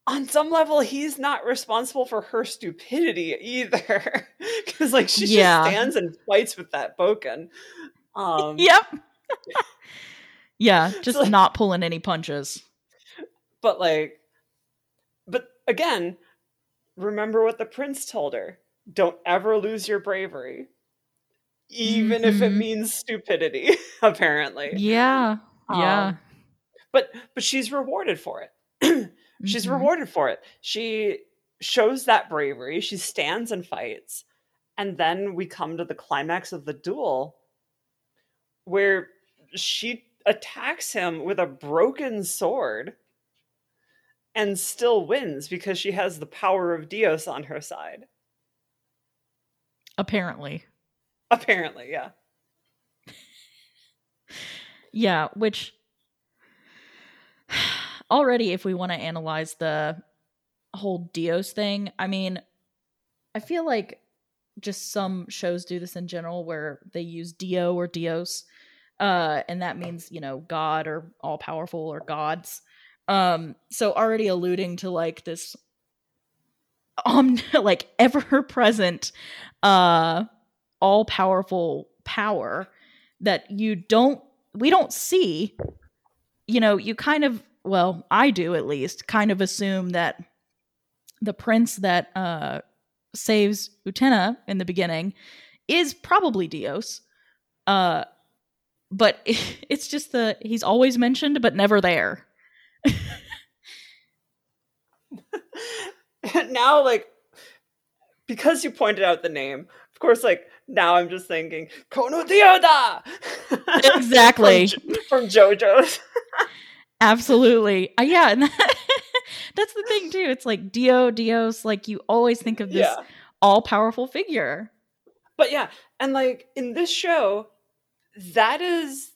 on some level he's not responsible for her stupidity either because like she yeah. just stands and fights with that bokken um yep yeah just like, not pulling any punches but like but again remember what the prince told her don't ever lose your bravery even mm-hmm. if it mm-hmm. means stupidity apparently yeah yeah um, but but she's rewarded for it she's mm-hmm. rewarded for it she shows that bravery she stands and fights and then we come to the climax of the duel where she attacks him with a broken sword and still wins because she has the power of Dios on her side. Apparently. Apparently, yeah. yeah, which already if we want to analyze the whole Dios thing, I mean, I feel like just some shows do this in general where they use Dio or Dios. Uh, and that means, you know, God or all powerful or gods. Um, so already alluding to like this um like ever present uh all powerful power that you don't we don't see you know you kind of well i do at least kind of assume that the prince that uh saves utena in the beginning is probably dios uh but it's just the he's always mentioned but never there now, like, because you pointed out the name, of course, like, now I'm just thinking, Kono Dio da! Exactly. from, from JoJo's. Absolutely. Uh, yeah. And that, that's the thing, too. It's like Dio, Dios, like, you always think of this yeah. all powerful figure. But yeah, and like in this show, that is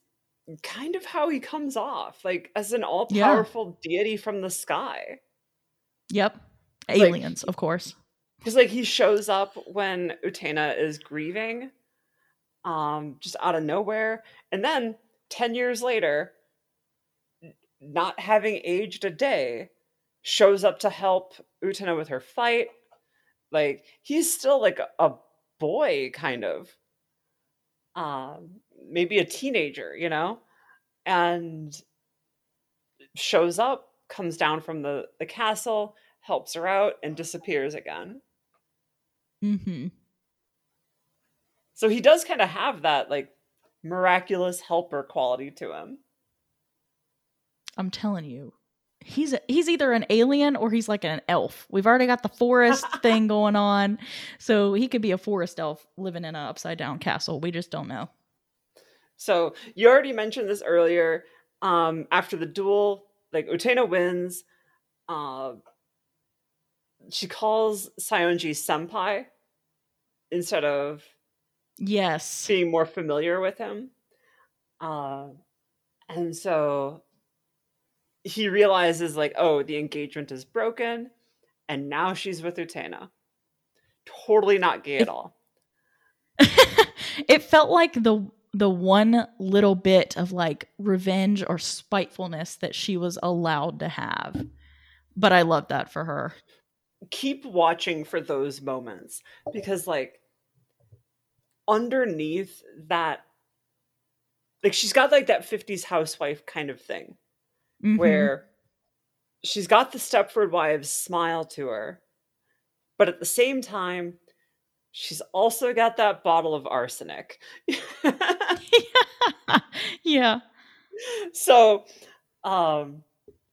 kind of how he comes off, like as an all powerful yeah. deity from the sky. Yep. Aliens, like, of course. Because like he shows up when Utena is grieving, um, just out of nowhere, and then ten years later, not having aged a day, shows up to help Utena with her fight. Like he's still like a, boy, kind of. Um, maybe a teenager, you know, and shows up comes down from the, the castle, helps her out, and disappears again. Mm-hmm. So he does kind of have that like miraculous helper quality to him. I'm telling you, he's a, he's either an alien or he's like an elf. We've already got the forest thing going on, so he could be a forest elf living in an upside down castle. We just don't know. So you already mentioned this earlier. Um, after the duel, like Utena wins. Uh, she calls Saionji senpai instead of yes being more familiar with him. Uh, and so he realizes like, oh, the engagement is broken, and now she's with Utena. Totally not gay at all. it felt like the the one little bit of like revenge or spitefulness that she was allowed to have. But I love that for her. Keep watching for those moments because like underneath that like she's got like that 50s housewife kind of thing mm-hmm. where she's got the Stepford Wives smile to her, but at the same time, she's also got that bottle of arsenic. yeah. So, um,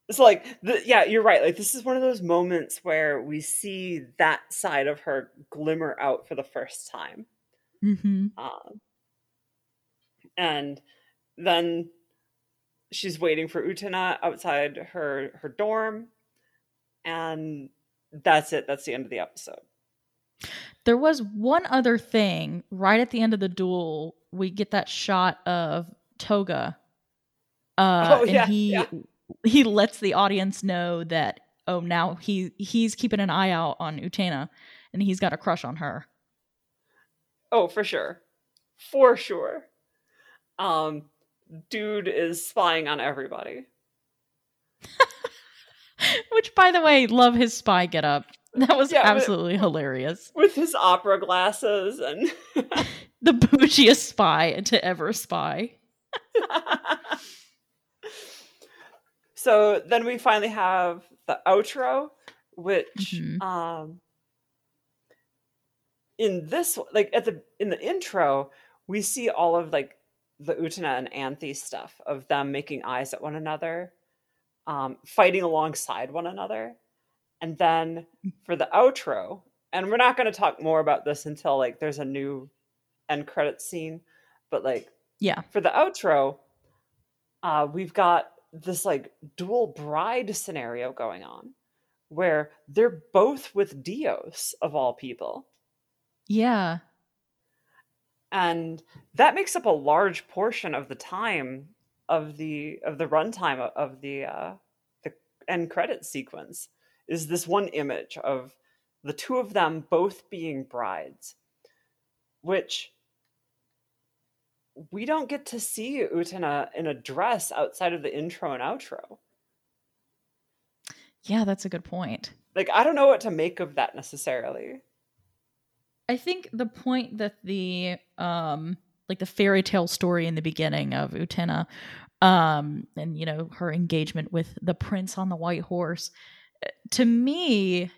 it's like, the, yeah, you're right. Like, this is one of those moments where we see that side of her glimmer out for the first time. Mm-hmm. Um, and then she's waiting for Utena outside her her dorm, and that's it. That's the end of the episode. There was one other thing right at the end of the duel. We get that shot of Toga. Uh, oh, yeah, and he yeah. he lets the audience know that oh now he he's keeping an eye out on Utena, and he's got a crush on her. Oh, for sure. For sure. Um dude is spying on everybody. Which, by the way, love his spy get up. That was yeah, absolutely with, hilarious. With his opera glasses and the bougiest spy to ever spy. so then we finally have the outro, which mm-hmm. um in this like at the in the intro, we see all of like the Utena and Anthy stuff of them making eyes at one another, um, fighting alongside one another. And then for the outro, and we're not going to talk more about this until like there's a new end credit scene, but like yeah, for the outro, uh, we've got this like dual bride scenario going on where they're both with Dios of all people. Yeah and that makes up a large portion of the time of the of the runtime of the uh, the end credit sequence is this one image of the two of them both being brides, which we don't get to see Utena in a dress outside of the intro and outro. Yeah, that's a good point. Like I don't know what to make of that necessarily. I think the point that the um like the fairy tale story in the beginning of Utena, um, and you know, her engagement with the prince on the white horse, eh, to me,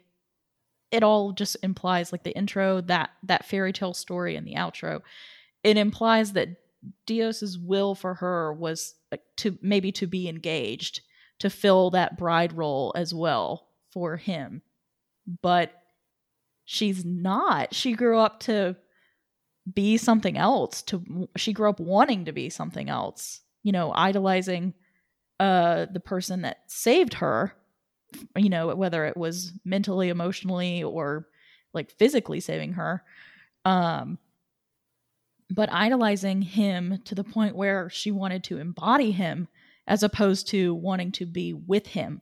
it all just implies like the intro, that that fairy tale story and the outro, it implies that Dios's will for her was to maybe to be engaged, to fill that bride role as well for him. But she's not. She grew up to be something else. To she grew up wanting to be something else. You know, idolizing uh the person that saved her. You know, whether it was mentally, emotionally, or like physically saving her. Um but idolizing him to the point where she wanted to embody him as opposed to wanting to be with him.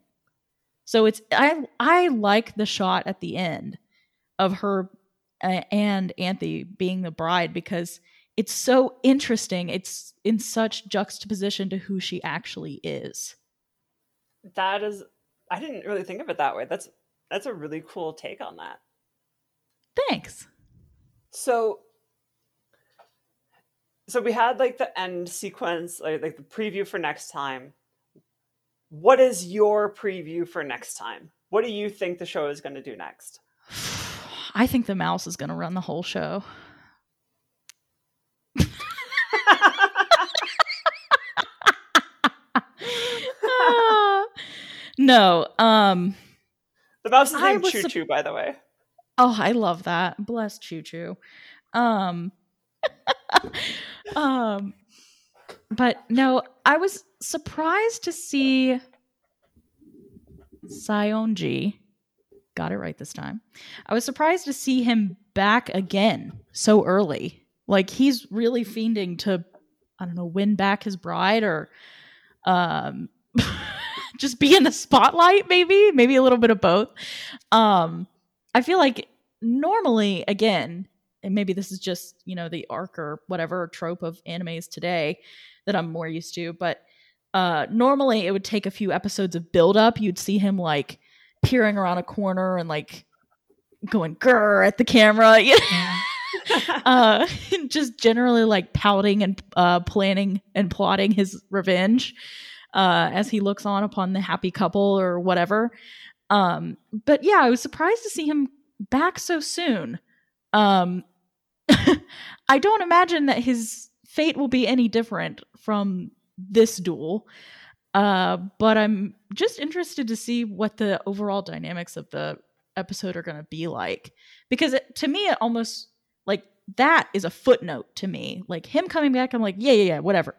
So it's I I like the shot at the end of her uh, and Anthy being the bride because it's so interesting. It's in such juxtaposition to who she actually is. That is I didn't really think of it that way. That's that's a really cool take on that. Thanks. So so we had like the end sequence, like, like the preview for next time, what is your preview for next time? What do you think the show is going to do next? I think the mouse is going to run the whole show. no, um the mouse is named Choo Choo, by the way. Oh, I love that. Bless Choo Choo. Um, um, but no, I was surprised to see Saionji. Got it right this time. I was surprised to see him back again so early. Like he's really fiending to, I don't know, win back his bride or, um, just be in the spotlight. Maybe, maybe a little bit of both. Um, I feel like normally, again, and maybe this is just you know the arc or whatever trope of animes today that I'm more used to, but uh, normally it would take a few episodes of build up. You'd see him like peering around a corner and like going grr at the camera, you know? uh, just generally like pouting and uh, planning and plotting his revenge uh, as he looks on upon the happy couple or whatever. Um, but yeah, I was surprised to see him back so soon. Um, I don't imagine that his fate will be any different from this duel. Uh, but I'm just interested to see what the overall dynamics of the episode are going to be like. Because it, to me, it almost like that is a footnote to me. Like him coming back, I'm like, yeah, yeah, yeah, whatever.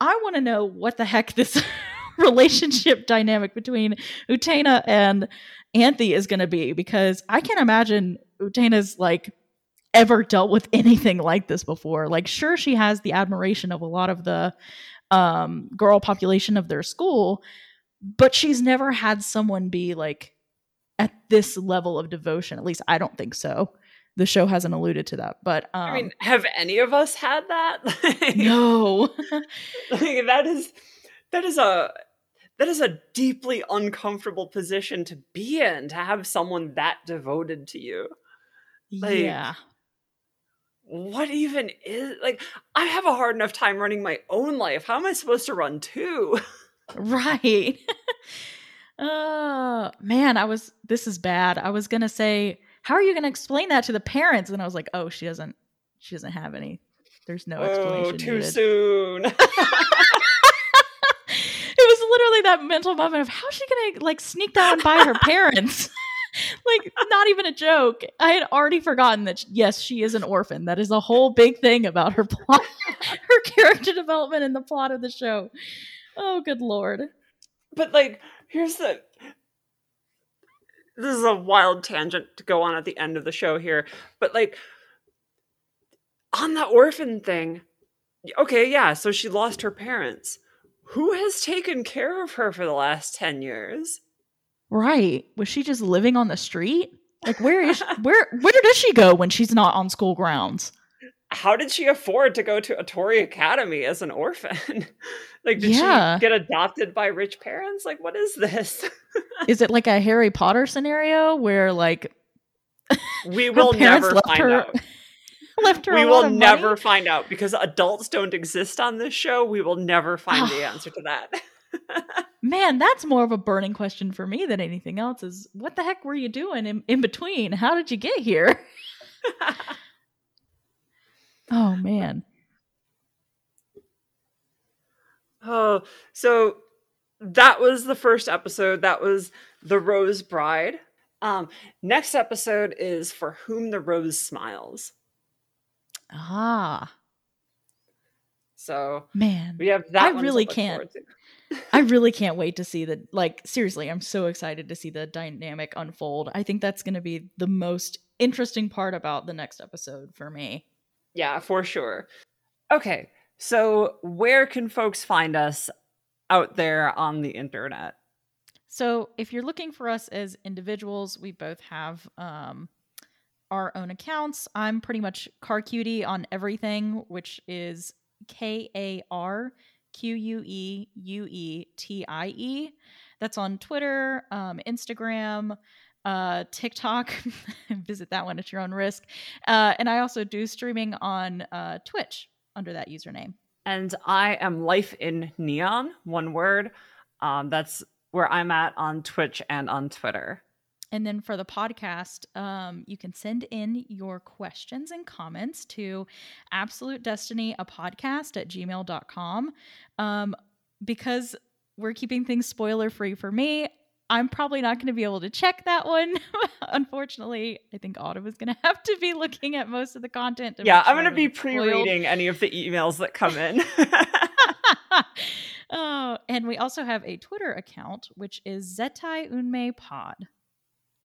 I want to know what the heck this relationship dynamic between Utena and Anthy is going to be because I can't imagine Utena's like ever dealt with anything like this before. Like, sure, she has the admiration of a lot of the um, girl population of their school, but she's never had someone be like at this level of devotion. At least I don't think so. The show hasn't alluded to that, but um, I mean, have any of us had that? no, like, that is that is a that is a deeply uncomfortable position to be in to have someone that devoted to you. Like, yeah. What even is like I have a hard enough time running my own life. How am I supposed to run two? right. oh, man, I was this is bad. I was going to say, how are you going to explain that to the parents? And I was like, "Oh, she doesn't she doesn't have any. There's no oh, explanation. Oh, too needed. soon literally that mental moment of how's she gonna like sneak that one by her parents? Like not even a joke. I had already forgotten that yes, she is an orphan. That is a whole big thing about her plot, her character development and the plot of the show. Oh, good lord. But like, here's the this is a wild tangent to go on at the end of the show here, but like on the orphan thing, okay, yeah, so she lost her parents who has taken care of her for the last 10 years? Right. Was she just living on the street? Like where is she, where where does she go when she's not on school grounds? How did she afford to go to Ohtori Academy as an orphan? like did yeah. she get adopted by rich parents? Like what is this? is it like a Harry Potter scenario where like we will never find her- out left her. We will never money? find out because adults don't exist on this show. We will never find the answer to that. Man, that's more of a burning question for me than anything else. Is what the heck were you doing in, in between? How did you get here? oh man. Oh, so that was the first episode. That was the Rose Bride. Um, next episode is For Whom the Rose Smiles. Ah. So man, we have that. I really can't. I really can't wait to see the like. Seriously, I'm so excited to see the dynamic unfold. I think that's going to be the most interesting part about the next episode for me. Yeah, for sure. Okay, so where can folks find us out there on the internet? So if you're looking for us as individuals, we both have um, our own accounts. I'm pretty much Car Cutie on everything, which is K A R Q U E U E T I E. That's on Twitter, um, Instagram, uh, TikTok. Visit that one at your own risk. Uh, and I also do streaming on uh, Twitch under that username. And I am Life in Neon, one word. Um, that's where I'm at on Twitch and on Twitter. And then for the podcast, um, you can send in your questions and comments to absolute destiny a podcast at gmail.com. Um, because we're keeping things spoiler free for me, I'm probably not going to be able to check that one. Unfortunately, I think Autumn is going to have to be looking at most of the content. yeah, I'm going to be pre reading any of the emails that come in. oh, and we also have a Twitter account, which is Zettai Unmei Pod.